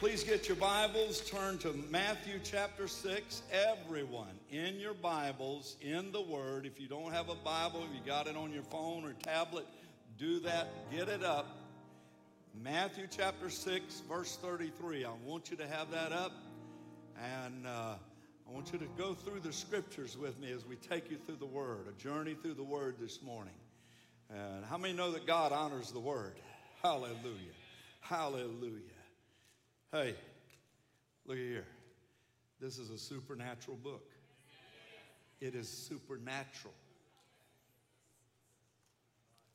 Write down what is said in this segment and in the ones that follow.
Please get your Bibles, turn to Matthew chapter 6. Everyone in your Bibles, in the Word. If you don't have a Bible, you got it on your phone or tablet, do that, get it up. Matthew chapter 6, verse 33. I want you to have that up, and uh, I want you to go through the scriptures with me as we take you through the Word, a journey through the Word this morning. And how many know that God honors the Word? Hallelujah. Hallelujah. Hey, look at here. This is a supernatural book. It is supernatural.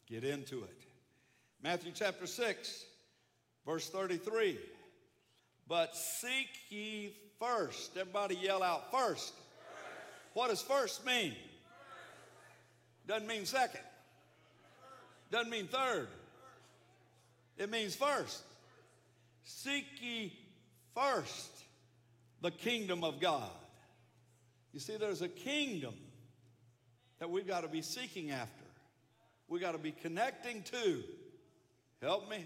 Get into it. Matthew chapter 6, verse 33. But seek ye first. Everybody yell out first. first. What does first mean? First. Doesn't mean second. Doesn't mean third. It means first. Seek ye first the kingdom of God. You see, there's a kingdom that we've got to be seeking after. We've got to be connecting to. Help me.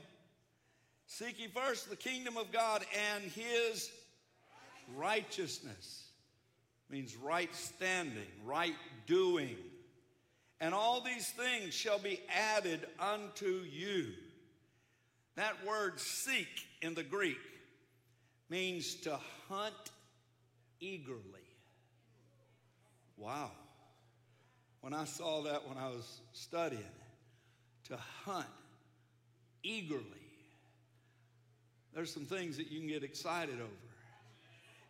Seek ye first the kingdom of God and his righteousness. Means right standing, right doing. And all these things shall be added unto you. That word seek in the Greek means to hunt eagerly. Wow. When I saw that when I was studying, to hunt eagerly. There's some things that you can get excited over.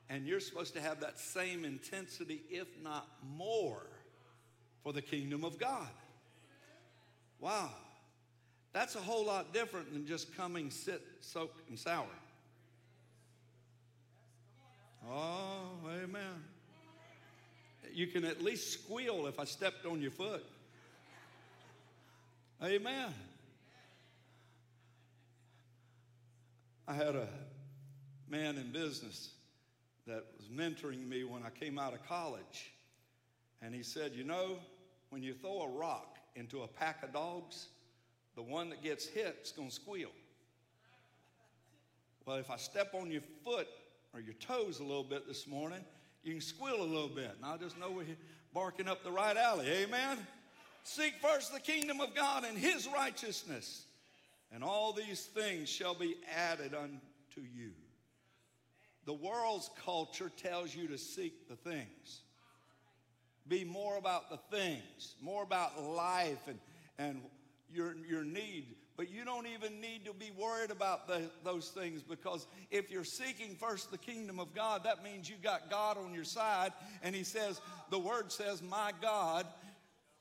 And you're supposed to have that same intensity, if not more, for the kingdom of God. Wow. That's a whole lot different than just coming, sit, soak, and sour. Oh, amen. You can at least squeal if I stepped on your foot. Amen. I had a man in business that was mentoring me when I came out of college. And he said, You know, when you throw a rock into a pack of dogs, the one that gets hit is going to squeal. Well, if I step on your foot or your toes a little bit this morning, you can squeal a little bit. And I'll just know we're barking up the right alley. Amen? Seek first the kingdom of God and his righteousness, and all these things shall be added unto you. The world's culture tells you to seek the things. Be more about the things, more about life and, and your, your need. But you don't even need to be worried about the, those things because if you're seeking first the kingdom of God, that means you got God on your side. And He says, the word says, My God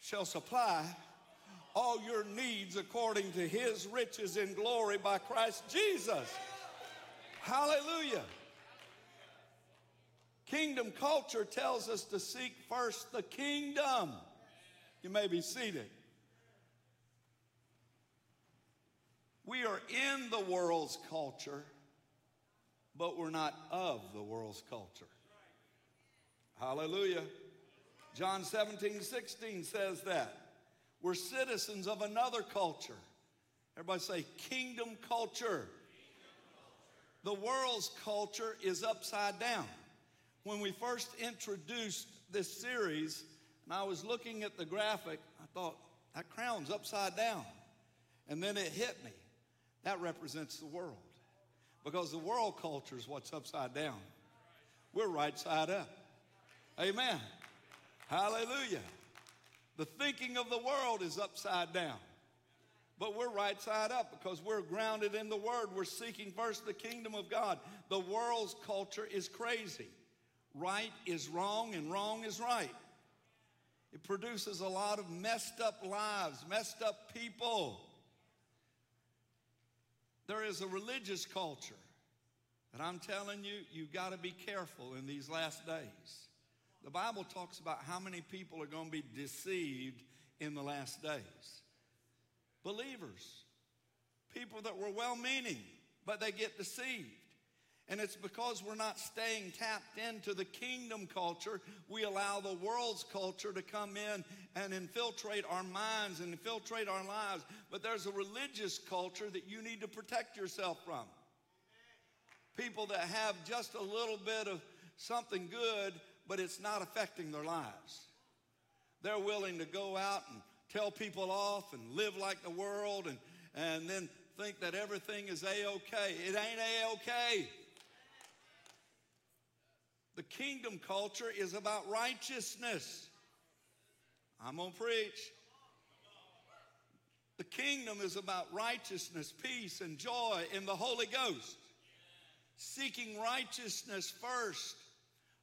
shall supply all your needs according to His riches in glory by Christ Jesus. Hallelujah. Kingdom culture tells us to seek first the kingdom. You may be seated. We are in the world's culture, but we're not of the world's culture. Hallelujah. John 17, 16 says that. We're citizens of another culture. Everybody say kingdom culture. The world's culture is upside down. When we first introduced this series, and I was looking at the graphic, I thought, that crown's upside down. And then it hit me. That represents the world. Because the world culture is what's upside down. We're right side up. Amen. Hallelujah. The thinking of the world is upside down. But we're right side up because we're grounded in the Word. We're seeking first the kingdom of God. The world's culture is crazy. Right is wrong and wrong is right. It produces a lot of messed up lives, messed up people. There is a religious culture And I'm telling you, you've got to be careful in these last days. The Bible talks about how many people are going to be deceived in the last days. Believers, people that were well meaning, but they get deceived. And it's because we're not staying tapped into the kingdom culture, we allow the world's culture to come in and infiltrate our minds and infiltrate our lives. But there's a religious culture that you need to protect yourself from. People that have just a little bit of something good, but it's not affecting their lives. They're willing to go out and tell people off and live like the world and, and then think that everything is A OK. It ain't A OK. The kingdom culture is about righteousness. I'm going to preach. The kingdom is about righteousness, peace, and joy in the Holy Ghost. Seeking righteousness first,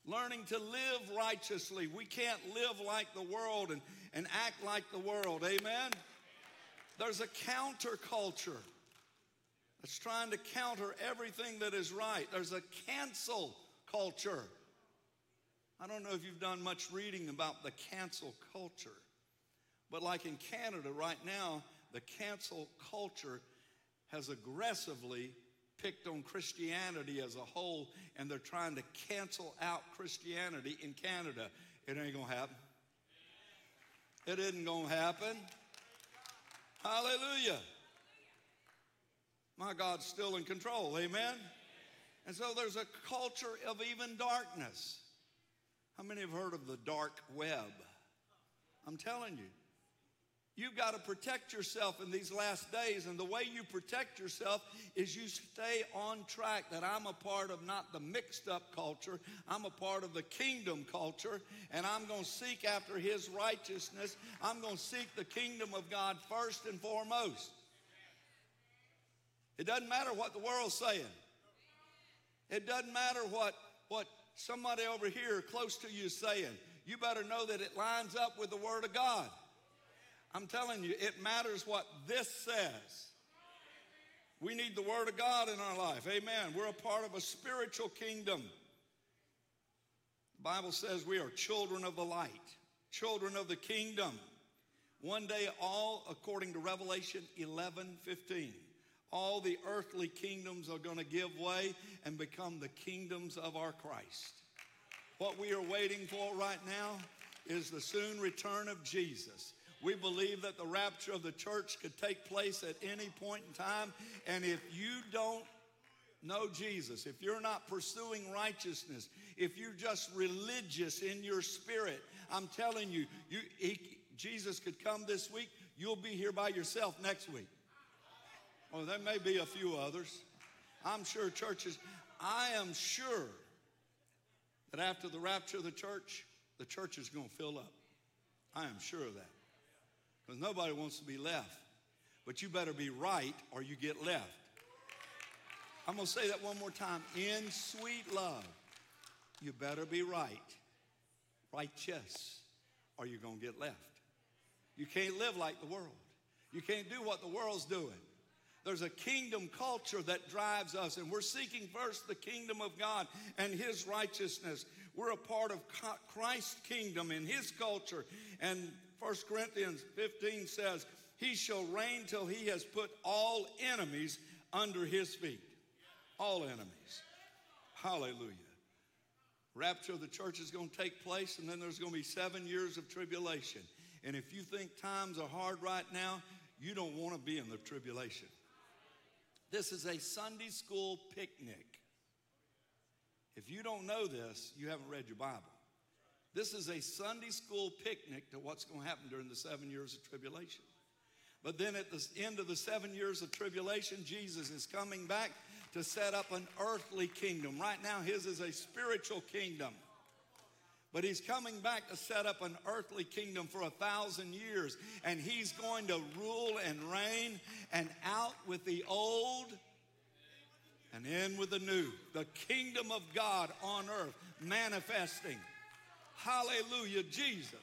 learning to live righteously. We can't live like the world and, and act like the world. Amen? There's a counterculture that's trying to counter everything that is right. There's a cancel culture. I don't know if you've done much reading about the cancel culture, but like in Canada right now, the cancel culture has aggressively picked on Christianity as a whole, and they're trying to cancel out Christianity in Canada. It ain't gonna happen. It isn't gonna happen. Hallelujah. My God's still in control. Amen. And so there's a culture of even darkness. How many have heard of the dark web? I'm telling you. You've got to protect yourself in these last days. And the way you protect yourself is you stay on track that I'm a part of not the mixed up culture, I'm a part of the kingdom culture, and I'm going to seek after his righteousness. I'm going to seek the kingdom of God first and foremost. It doesn't matter what the world's saying. It doesn't matter what, what somebody over here close to you is saying. You better know that it lines up with the Word of God. I'm telling you, it matters what this says. We need the Word of God in our life. Amen. We're a part of a spiritual kingdom. The Bible says we are children of the light, children of the kingdom. One day, all, according to Revelation 11 15, all the earthly kingdoms are going to give way and become the kingdoms of our Christ. What we are waiting for right now is the soon return of Jesus. We believe that the rapture of the church could take place at any point in time. And if you don't know Jesus, if you're not pursuing righteousness, if you're just religious in your spirit, I'm telling you, you he, Jesus could come this week. You'll be here by yourself next week. Oh, there may be a few others. I'm sure churches, I am sure that after the rapture of the church, the church is going to fill up. I am sure of that because nobody wants to be left. But you better be right or you get left. I'm going to say that one more time. In sweet love, you better be right, righteous, or you're going to get left. You can't live like the world. You can't do what the world's doing. There's a kingdom culture that drives us, and we're seeking first the kingdom of God and His righteousness. We're a part of Christ's kingdom and His culture. And 1 Corinthians 15 says, He shall reign till he has put all enemies under his feet. All enemies. Hallelujah. Rapture of the church is going to take place, and then there's going to be seven years of tribulation. And if you think times are hard right now, you don't want to be in the tribulation. This is a Sunday school picnic. If you don't know this, you haven't read your Bible. This is a Sunday school picnic to what's going to happen during the seven years of tribulation. But then at the end of the seven years of tribulation, Jesus is coming back to set up an earthly kingdom. Right now, his is a spiritual kingdom. But he's coming back to set up an earthly kingdom for a thousand years. And he's going to rule and reign and out with the old and in with the new. The kingdom of God on earth manifesting. Hallelujah, Jesus.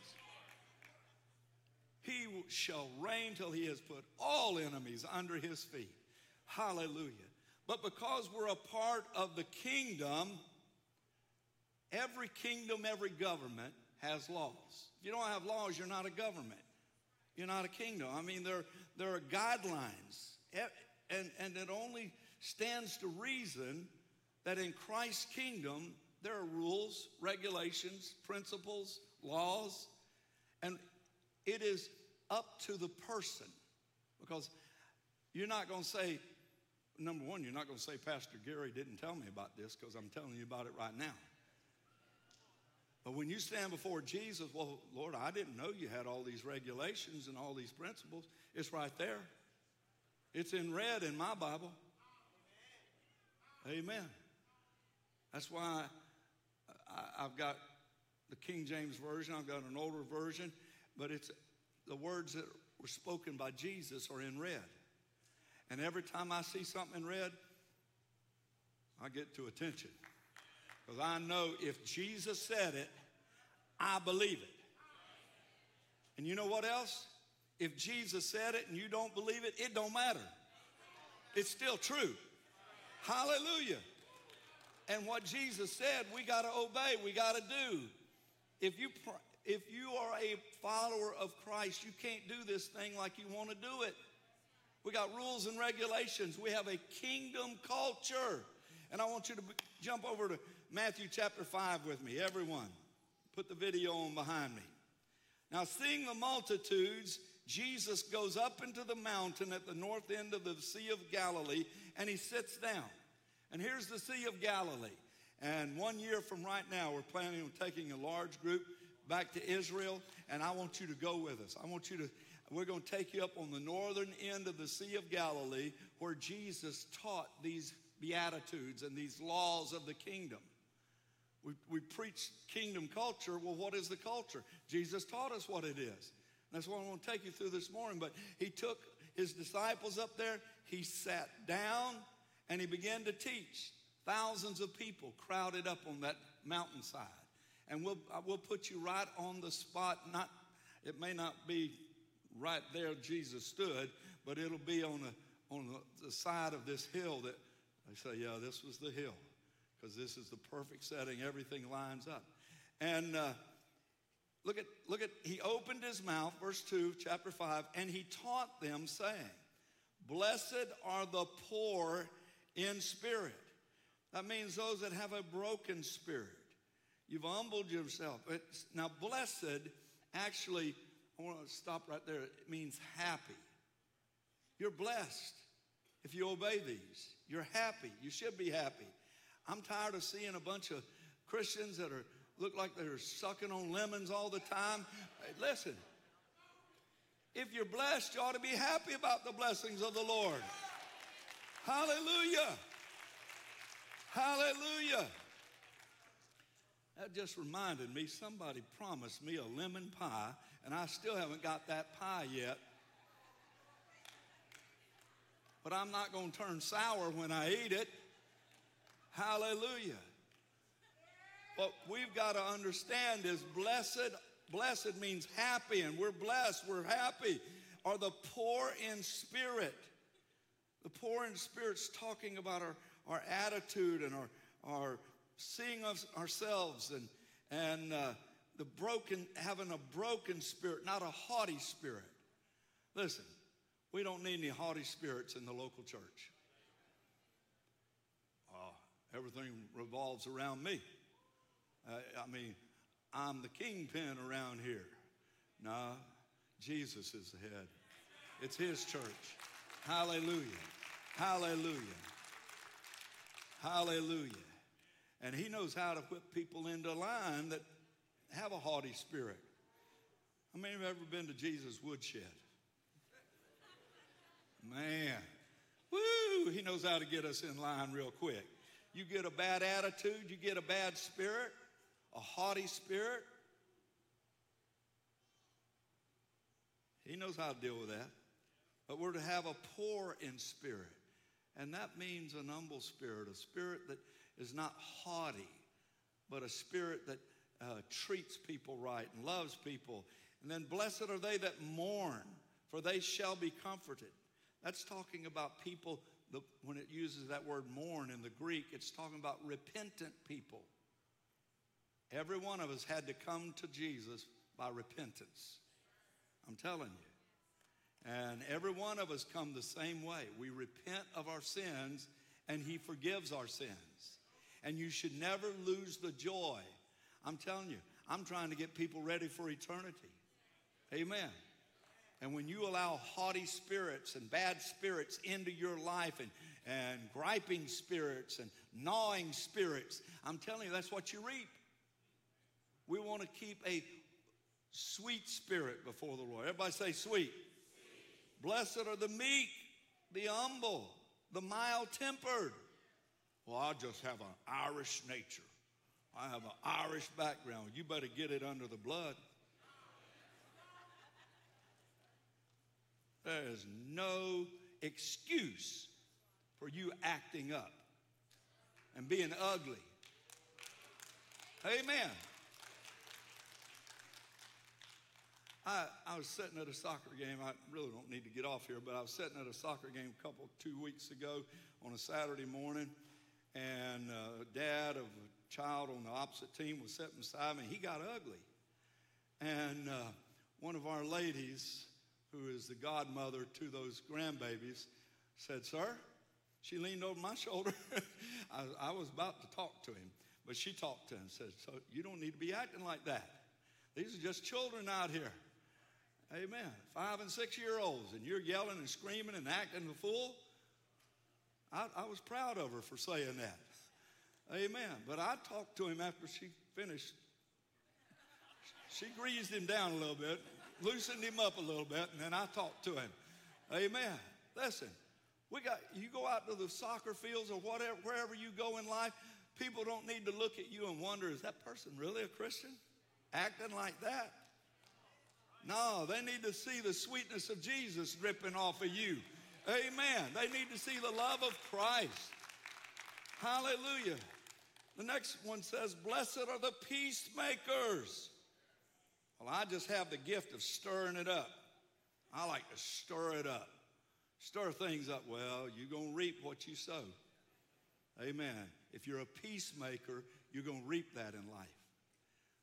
He shall reign till he has put all enemies under his feet. Hallelujah. But because we're a part of the kingdom, every kingdom, every government has laws. If you don't have laws, you're not a government. You're not a kingdom. I mean, there, there are guidelines. And, and it only stands to reason that in Christ's kingdom, there are rules, regulations, principles, laws, and it is up to the person because you're not going to say, Number one, you're not going to say, Pastor Gary didn't tell me about this because I'm telling you about it right now. But when you stand before Jesus, well, Lord, I didn't know you had all these regulations and all these principles. It's right there. It's in red in my Bible. Amen. That's why I, have got the King James Version, I've got an older version, but it's the words that were spoken by Jesus are in red. And every time I see something in red, I get to attention. Because I know if Jesus said it, I believe it. And you know what else? If Jesus said it and you don't believe it, it don't matter. It's still true. Hallelujah. And what Jesus said, we got to obey, we got to do. If you if you are a follower of Christ, you can't do this thing like you want to do it. We got rules and regulations. We have a kingdom culture. And I want you to jump over to Matthew chapter 5 with me, everyone. Put the video on behind me. Now, seeing the multitudes, Jesus goes up into the mountain at the north end of the Sea of Galilee and he sits down. And here's the Sea of Galilee. And one year from right now, we're planning on taking a large group back to Israel, and I want you to go with us. I want you to, we're going to take you up on the northern end of the Sea of Galilee where Jesus taught these Beatitudes and these laws of the kingdom. We, we preach kingdom culture. Well, what is the culture? Jesus taught us what it is. That's what I want to take you through this morning. But he took his disciples up there, he sat down, and he began to teach. Thousands of people crowded up on that mountainside. And we'll, we'll put you right on the spot. Not, it may not be right there Jesus stood, but it'll be on, a, on the side of this hill that they say, yeah, this was the hill because this is the perfect setting. Everything lines up. And uh, look at, look at, he opened his mouth, verse 2, chapter 5, and he taught them, saying, Blessed are the poor in spirit. That means those that have a broken spirit. You've humbled yourself. It's, now, blessed actually, I want to stop right there. It means happy. You're blessed if you obey these. You're happy. You should be happy. I'm tired of seeing a bunch of Christians that are look like they're sucking on lemons all the time. Hey, listen, if you're blessed, you ought to be happy about the blessings of the Lord. Hallelujah. Hallelujah. That just reminded me somebody promised me a lemon pie, and I still haven't got that pie yet. But I'm not going to turn sour when I eat it. Hallelujah. What we've got to understand is blessed, blessed means happy, and we're blessed, we're happy, are the poor in spirit. The poor in spirit's talking about our, our attitude and our, our seeing of ourselves and, and uh, the broken, having a broken spirit, not a haughty spirit. Listen, we don't need any haughty spirits in the local church. Everything revolves around me. Uh, I mean, I'm the kingpin around here. No, Jesus is the head. It's his church. Hallelujah. Hallelujah. Hallelujah. And he knows how to whip people into line that have a haughty spirit. How many of have ever been to Jesus' woodshed? Man, woo, he knows how to get us in line real quick. You get a bad attitude, you get a bad spirit, a haughty spirit. He knows how to deal with that. But we're to have a poor in spirit. And that means an humble spirit, a spirit that is not haughty, but a spirit that uh, treats people right and loves people. And then, blessed are they that mourn, for they shall be comforted. That's talking about people the, when it uses that word mourn in the Greek, it's talking about repentant people. Every one of us had to come to Jesus by repentance. I'm telling you. And every one of us come the same way. We repent of our sins and he forgives our sins. And you should never lose the joy. I'm telling you, I'm trying to get people ready for eternity. Amen. And when you allow haughty spirits and bad spirits into your life and, and griping spirits and gnawing spirits. I'm telling you, that's what you reap. We want to keep a sweet spirit before the Lord. Everybody say sweet. sweet. Blessed are the meek, the humble, the mild tempered. Well, I just have an Irish nature. I have an Irish background. You better get it under the blood. There is no excuse for you acting up and being ugly. Amen. I, I was sitting at a soccer game. I really don't need to get off here, but I was sitting at a soccer game a couple, two weeks ago on a Saturday morning, and uh, dad of a child on the opposite team was sitting beside me. He got ugly. And uh, one of our ladies, who is the godmother to those grandbabies, said, Sir, she leaned over my shoulder. I, I was about to talk to him, but she talked to him and said, So you don't need to be acting like that. These are just children out here. Amen. Five and six year olds, and you're yelling and screaming and acting the fool. I, I was proud of her for saying that. Amen. But I talked to him after she finished. She greased him down a little bit, loosened him up a little bit, and then I talked to him. Amen. Listen, we got you go out to the soccer fields or whatever, wherever you go in life. People don't need to look at you and wonder, is that person really a Christian? Acting like that? No, they need to see the sweetness of Jesus dripping off of you. Amen. They need to see the love of Christ. Hallelujah. The next one says, Blessed are the peacemakers. Well, I just have the gift of stirring it up. I like to stir it up. Stir things up. Well, you're going to reap what you sow. Amen. If you're a peacemaker, you're going to reap that in life.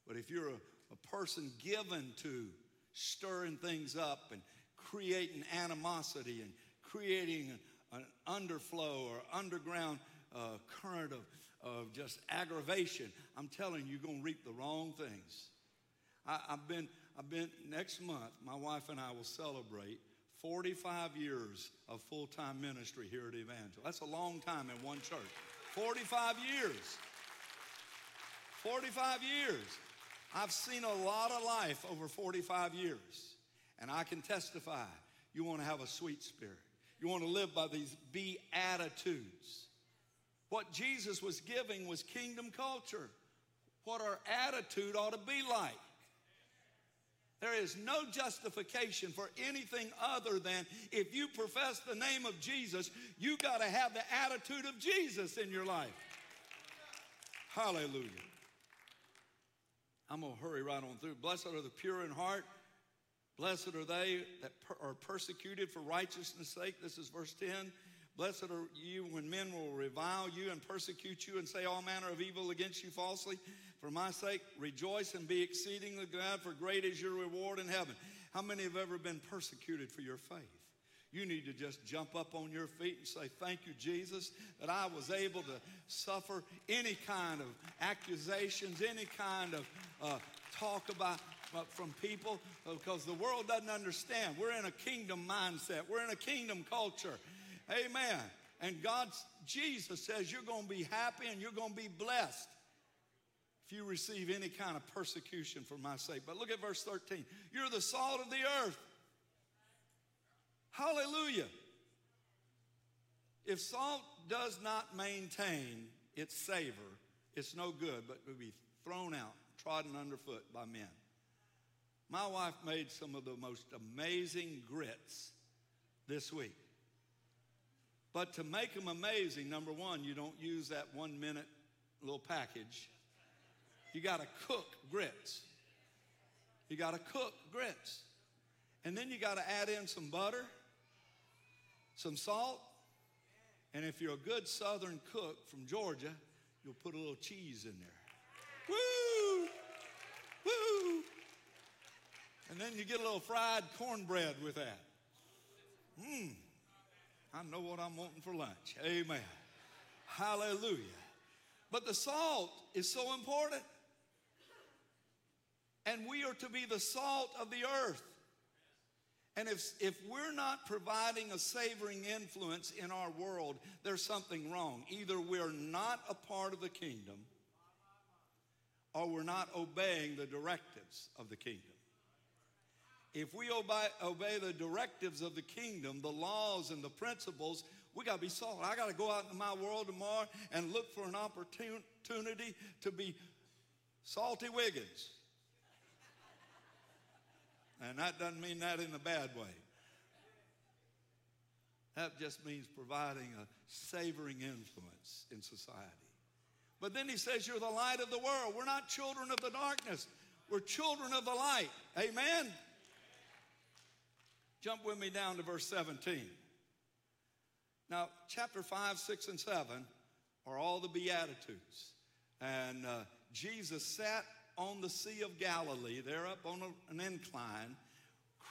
But if you're a, a person given to stirring things up and creating animosity and creating an, underflow or underground uh, current of, of just aggravation, I'm telling you, you're going to reap the wrong things. I, I've been, I've been, next month, my wife and I will celebrate 45 years of full time ministry here at Evangel. That's a long time in one church. 45 years. 45 years. I've seen a lot of life over 45 years, and I can testify you want to have a sweet spirit. You want to live by these beatitudes. What Jesus was giving was kingdom culture, what our attitude ought to be like. There is no justification for anything other than if you profess the name of Jesus, you got to have the attitude of Jesus in your life. Hallelujah. I'm going to hurry right on through. Blessed are the pure in heart. Blessed are they that per- are persecuted for righteousness' sake. This is verse 10. Blessed are you when men will revile you and persecute you and say all manner of evil against you falsely. For my sake, rejoice and be exceedingly glad, for great is your reward in heaven. How many have ever been persecuted for your faith? You need to just jump up on your feet and say, Thank you, Jesus, that I was able to suffer any kind of accusations, any kind of uh, talk about uh, from people because the world doesn't understand. We're in a kingdom mindset, we're in a kingdom culture. Amen. And God's Jesus says you're going to be happy and you're going to be blessed if you receive any kind of persecution for my sake. But look at verse 13. You're the salt of the earth. Hallelujah. If salt does not maintain its savor, it's no good, but will be thrown out, trodden underfoot by men. My wife made some of the most amazing grits this week. But to make them amazing, number one, you don't use that one minute little package. You got to cook grits. You got to cook grits. And then you got to add in some butter, some salt, and if you're a good southern cook from Georgia, you'll put a little cheese in there. Woo! Woo! And then you get a little fried cornbread with that. Mmm. I know what I'm wanting for lunch. Amen. Hallelujah. But the salt is so important. And we are to be the salt of the earth. And if, if we're not providing a savoring influence in our world, there's something wrong. Either we're not a part of the kingdom or we're not obeying the directives of the kingdom. If we obey, obey the directives of the kingdom, the laws and the principles, we got to be salt. I got to go out into my world tomorrow and look for an opportunity to be salty Wiggins. And that doesn't mean that in a bad way. That just means providing a savoring influence in society. But then he says, You're the light of the world. We're not children of the darkness, we're children of the light. Amen? Jump with me down to verse 17. Now, chapter 5, 6, and 7 are all the Beatitudes. And uh, Jesus sat on the Sea of Galilee, there up on a, an incline,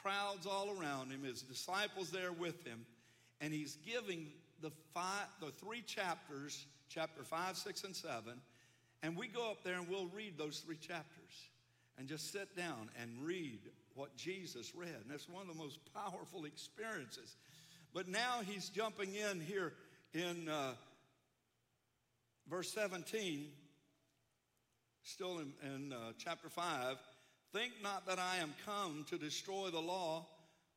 crowds all around him, his disciples there with him, and he's giving the, five, the three chapters, chapter 5, 6, and 7, and we go up there and we'll read those three chapters and just sit down and read what Jesus read. And that's one of the most powerful experiences. But now he's jumping in here in uh, verse 17 still in, in uh, chapter 5 think not that I am come to destroy the law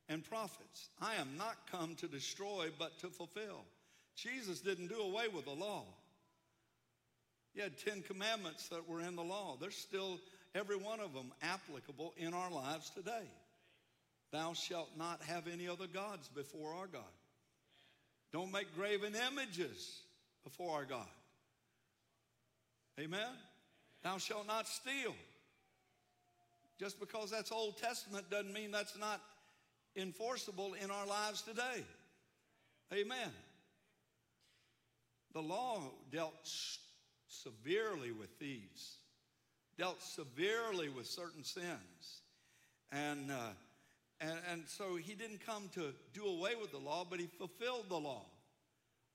and prophets. I am not come to destroy, but to fulfill. Jesus didn't do away with the law. He had 10 commandments that were in the law. They're still, every one of them, applicable in our lives today. Thou shalt not have any other gods before our God. Don't make graven images before our God. Amen? Thou shalt not steal. Just because that's Old Testament doesn't mean that's not enforceable in our lives today. Amen. The law dealt severely with thieves, dealt severely with certain sins. And, uh, and, and so he didn't come to do away with the law, but he fulfilled the law.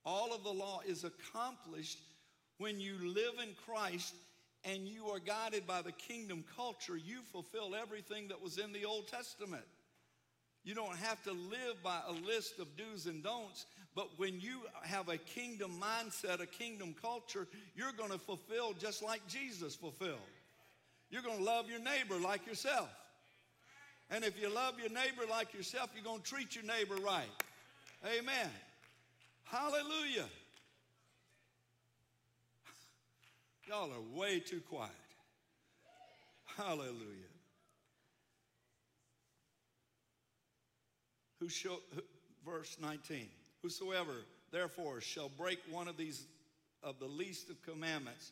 All of the law is accomplished when you live in Christ and you are guided by the kingdom culture, you fulfill everything that was in the Old Testament. You don't have to live by a list of do's and don'ts, but when you have a kingdom mindset, a kingdom culture, you're going to fulfill just like Jesus fulfilled. You're going to love your neighbor like yourself. And if you love your neighbor like yourself, you're going to treat your neighbor right. Amen. Hallelujah. Y'all are way too quiet. Hallelujah. Who shall, verse 19, whosoever therefore shall break one of these of the least of commandments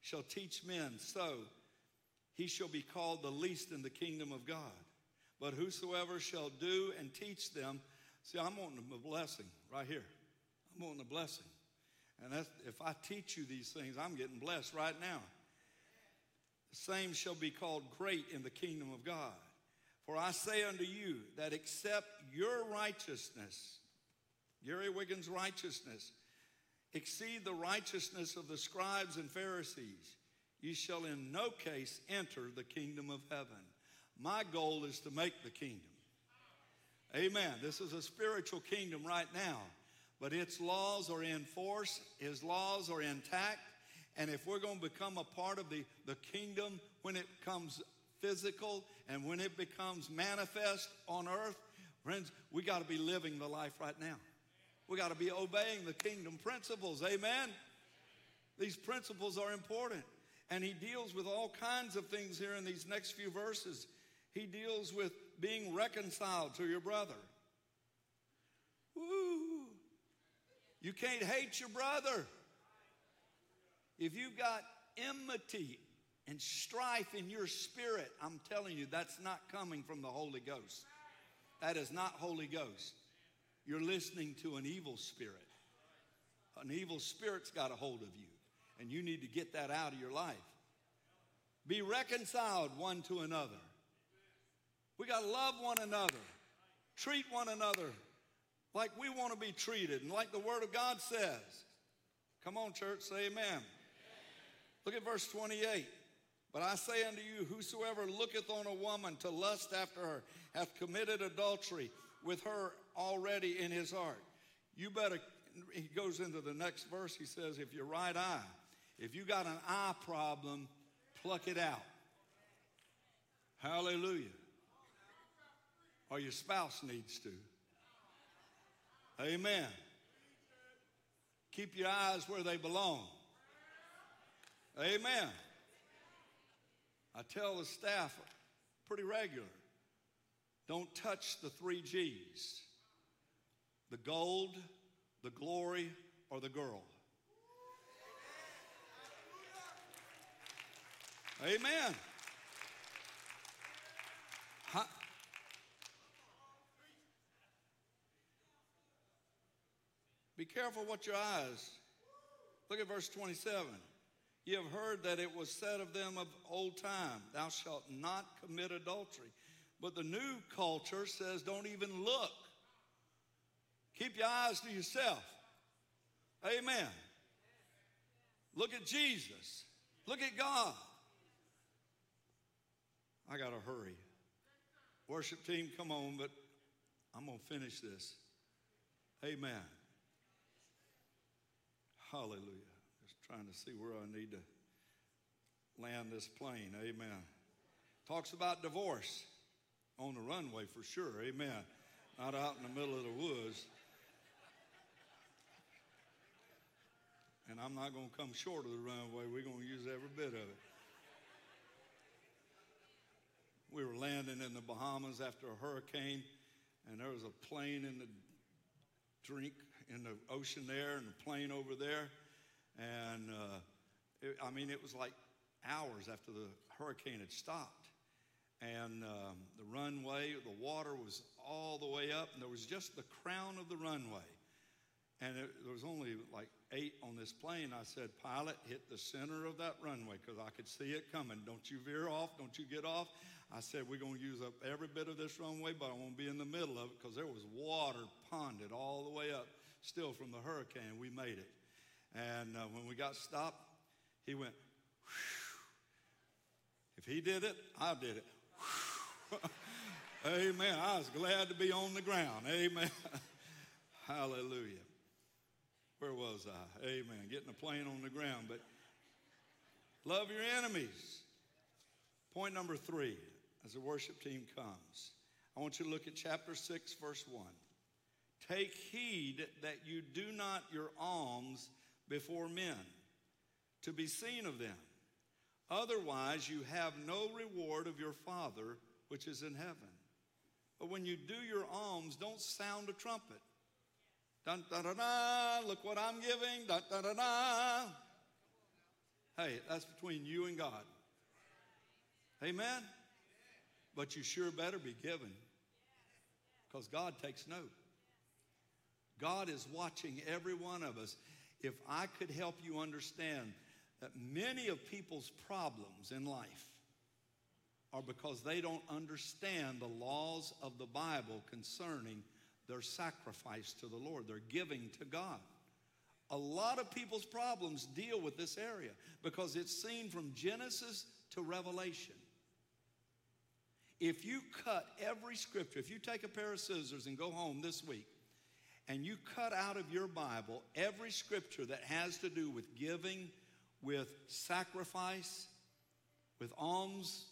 shall teach men, so he shall be called the least in the kingdom of God. But whosoever shall do and teach them, see, I'm wanting a blessing right here. I'm wanting a blessing. And if I teach you these things, I'm getting blessed right now. The same shall be called great in the kingdom of God. For I say unto you that except your righteousness, Gary Wiggins' righteousness, exceed the righteousness of the scribes and Pharisees, ye shall in no case enter the kingdom of heaven. My goal is to make the kingdom. Amen. This is a spiritual kingdom right now but its laws are in force, his laws are intact. And if we're going to become a part of the, the kingdom when it becomes physical and when it becomes manifest on earth, friends, we got to be living the life right now. We got to be obeying the kingdom principles. Amen? These principles are important. And he deals with all kinds of things here in these next few verses. He deals with being reconciled to your brother. Woo! You can't hate your brother. If you've got enmity and strife in your spirit, I'm telling you, that's not coming from the Holy Ghost. That is not Holy Ghost. You're listening to an evil spirit. An evil spirit's got a hold of you, and you need to get that out of your life. Be reconciled one to another. We got to love one another, treat one another like we want to be treated and like the Word of God says. Come on, church, say amen. amen. Look at verse 28. But I say unto you, whosoever looketh on a woman to lust after her hath committed adultery with her already in his heart. You better, he goes into the next verse. He says, if your right eye, if you got an eye problem, pluck it out. Hallelujah. Or your spouse needs to. Amen. Keep your eyes where they belong. Amen. I tell the staff pretty regular don't touch the three G's the gold, the glory, or the girl. Amen. Be careful what your eyes. Look at verse 27. You have heard that it was said of them of old time, Thou shalt not commit adultery. But the new culture says, Don't even look. Keep your eyes to yourself. Amen. Look at Jesus. Look at God. I got to hurry. Worship team, come on, but I'm going to finish this. Amen. Hallelujah. Just trying to see where I need to land this plane. Amen. Talks about divorce on the runway for sure. Amen. Not out in the middle of the woods. And I'm not going to come short of the runway. We're going to use every bit of it. We were landing in the Bahamas after a hurricane, and there was a plane in the drink in the ocean there and the plane over there. And uh, it, I mean, it was like hours after the hurricane had stopped. And um, the runway, the water was all the way up, and there was just the crown of the runway. And it, there was only like eight on this plane. I said, Pilot, hit the center of that runway because I could see it coming. Don't you veer off. Don't you get off. I said, We're going to use up every bit of this runway, but I won't be in the middle of it because there was water ponded all the way up still from the hurricane. We made it. And uh, when we got stopped, he went, Whew. If he did it, I did it. Amen. I was glad to be on the ground. Amen. Hallelujah. Where was I? Amen. Getting a plane on the ground. But love your enemies. Point number three, as the worship team comes, I want you to look at chapter 6, verse 1. Take heed that you do not your alms before men to be seen of them. Otherwise, you have no reward of your Father which is in heaven. But when you do your alms, don't sound a trumpet. Dun, dun, dun, dun, look what I'm giving. Dun, dun, dun, dun. Hey, that's between you and God. Amen? But you sure better be giving because God takes note. God is watching every one of us. If I could help you understand that many of people's problems in life are because they don't understand the laws of the Bible concerning their sacrifice to the Lord, their giving to God. A lot of people's problems deal with this area because it's seen from Genesis to Revelation. If you cut every scripture, if you take a pair of scissors and go home this week and you cut out of your Bible every scripture that has to do with giving, with sacrifice, with alms,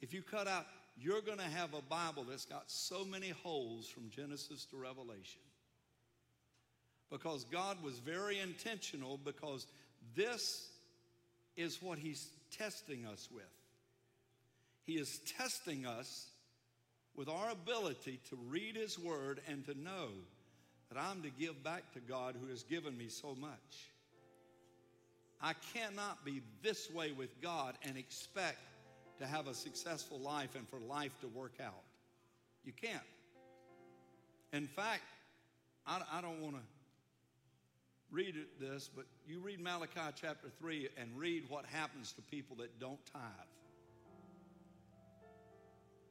if you cut out, you're going to have a Bible that's got so many holes from Genesis to Revelation. Because God was very intentional because this is what He's testing us with. He is testing us with our ability to read His Word and to know that I'm to give back to God who has given me so much. I cannot be this way with God and expect to have a successful life and for life to work out. You can't. In fact, I, I don't want to read this, but you read Malachi chapter 3 and read what happens to people that don't tithe.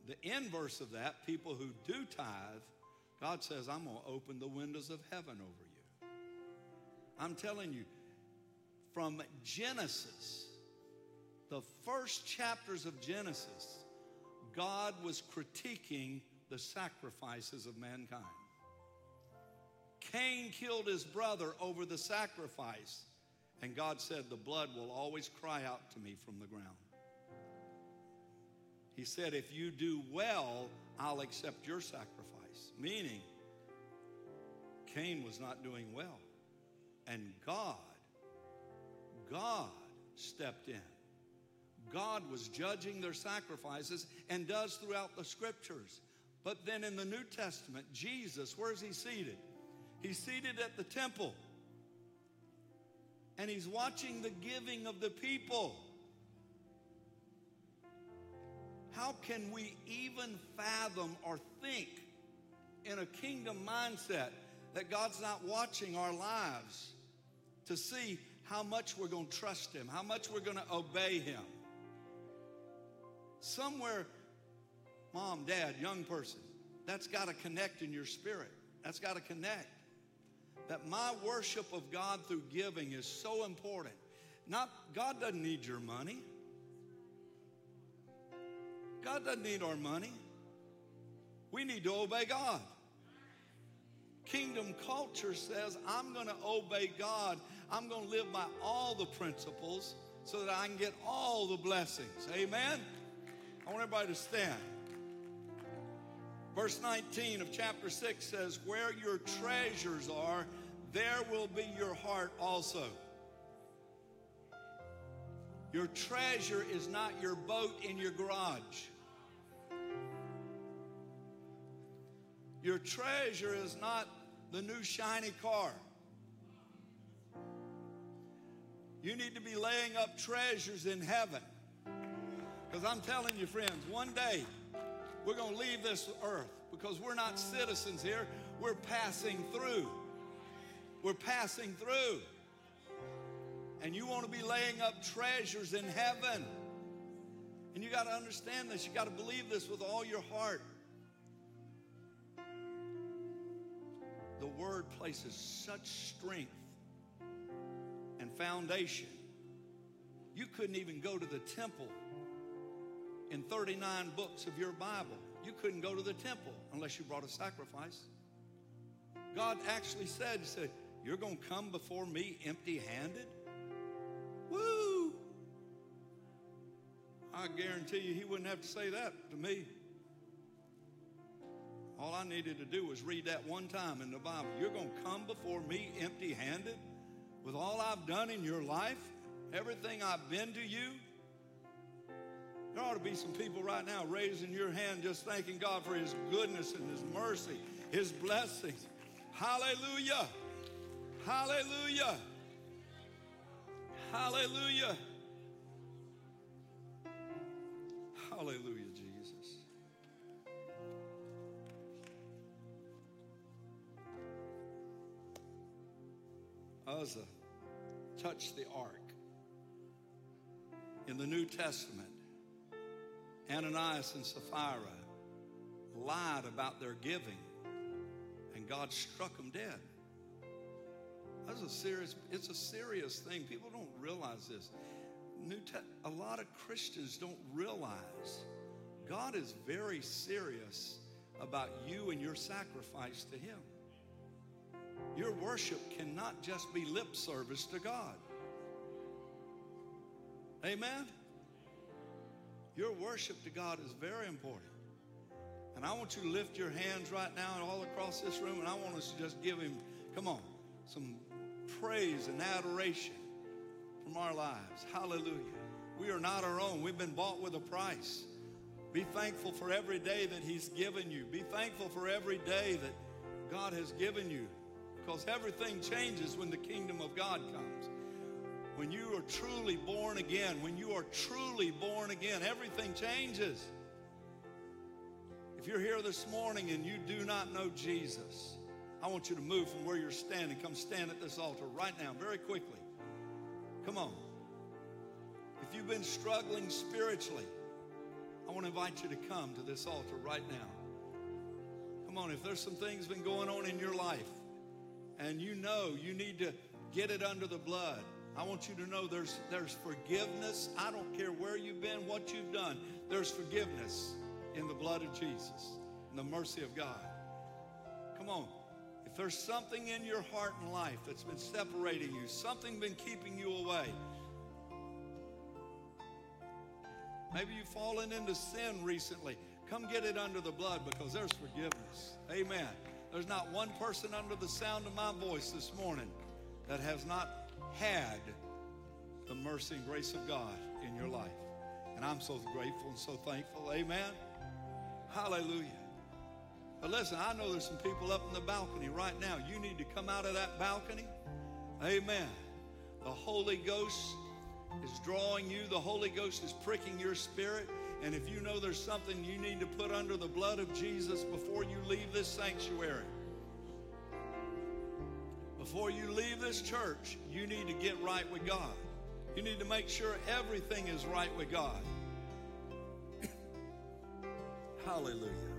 The inverse of that, people who do tithe, God says, I'm going to open the windows of heaven over you. I'm telling you, from Genesis, the first chapters of Genesis, God was critiquing the sacrifices of mankind. Cain killed his brother over the sacrifice, and God said, The blood will always cry out to me from the ground. He said, If you do well, I'll accept your sacrifice. Meaning, Cain was not doing well. And God, God stepped in. God was judging their sacrifices and does throughout the scriptures. But then in the New Testament, Jesus, where's he seated? He's seated at the temple. And he's watching the giving of the people. How can we even fathom or think in a kingdom mindset that God's not watching our lives to see how much we're going to trust Him, how much we're going to obey Him? Somewhere, mom, dad, young person, that's got to connect in your spirit. That's got to connect. That my worship of God through giving is so important. Not God doesn't need your money. God doesn't need our money. We need to obey God. Kingdom culture says, I'm going to obey God. I'm going to live by all the principles so that I can get all the blessings. Amen? I want everybody to stand. Verse 19 of chapter 6 says, Where your treasures are, there will be your heart also. Your treasure is not your boat in your garage. Your treasure is not the new shiny car. You need to be laying up treasures in heaven. Because I'm telling you, friends, one day we're going to leave this earth because we're not citizens here. We're passing through. We're passing through. And you want to be laying up treasures in heaven. And you got to understand this. You got to believe this with all your heart. the word places such strength and foundation. You couldn't even go to the temple in 39 books of your Bible. You couldn't go to the temple unless you brought a sacrifice. God actually said, said, You're going to come before me empty handed? Woo! I guarantee you, He wouldn't have to say that to me. All I needed to do was read that one time in the Bible. You're going to come before me empty handed with all I've done in your life, everything I've been to you. There ought to be some people right now raising your hand just thanking God for His goodness and His mercy, His blessings. Hallelujah! Hallelujah! Hallelujah! Hallelujah. Jesus. Uzzah touched the ark. In the New Testament, Ananias and Sapphira lied about their giving, and God struck them dead. That's a serious, it's a serious thing. People don't realize this. New Te- a lot of Christians don't realize God is very serious about you and your sacrifice to Him. Your worship cannot just be lip service to God. Amen? Your worship to God is very important. And I want you to lift your hands right now and all across this room, and I want us to just give Him, come on, some praise and adoration from our lives. Hallelujah. We are not our own, we've been bought with a price. Be thankful for every day that He's given you. Be thankful for every day that God has given you because everything changes when the kingdom of God comes. When you are truly born again, when you are truly born again, everything changes. If you're here this morning and you do not know Jesus, I want you to move from where you're standing. Come stand at this altar right now, very quickly. Come on. If you've been struggling spiritually, I want to invite you to come to this altar right now. Come on, if there's some things been going on in your life, and you know you need to get it under the blood, I want you to know there's, there's forgiveness. I don't care where you've been, what you've done, there's forgiveness in the blood of Jesus. and the mercy of God. Come on. If there's something in your heart and life that's been separating you, something been keeping you away, maybe you've fallen into sin recently. Come get it under the blood because there's forgiveness. Amen. There's not one person under the sound of my voice this morning that has not had the mercy and grace of God in your life. And I'm so grateful and so thankful. Amen. Hallelujah. But listen, I know there's some people up in the balcony right now. You need to come out of that balcony. Amen. The Holy Ghost is drawing you, the Holy Ghost is pricking your spirit. And if you know there's something you need to put under the blood of Jesus before you leave this sanctuary, before you leave this church, you need to get right with God. You need to make sure everything is right with God. Hallelujah.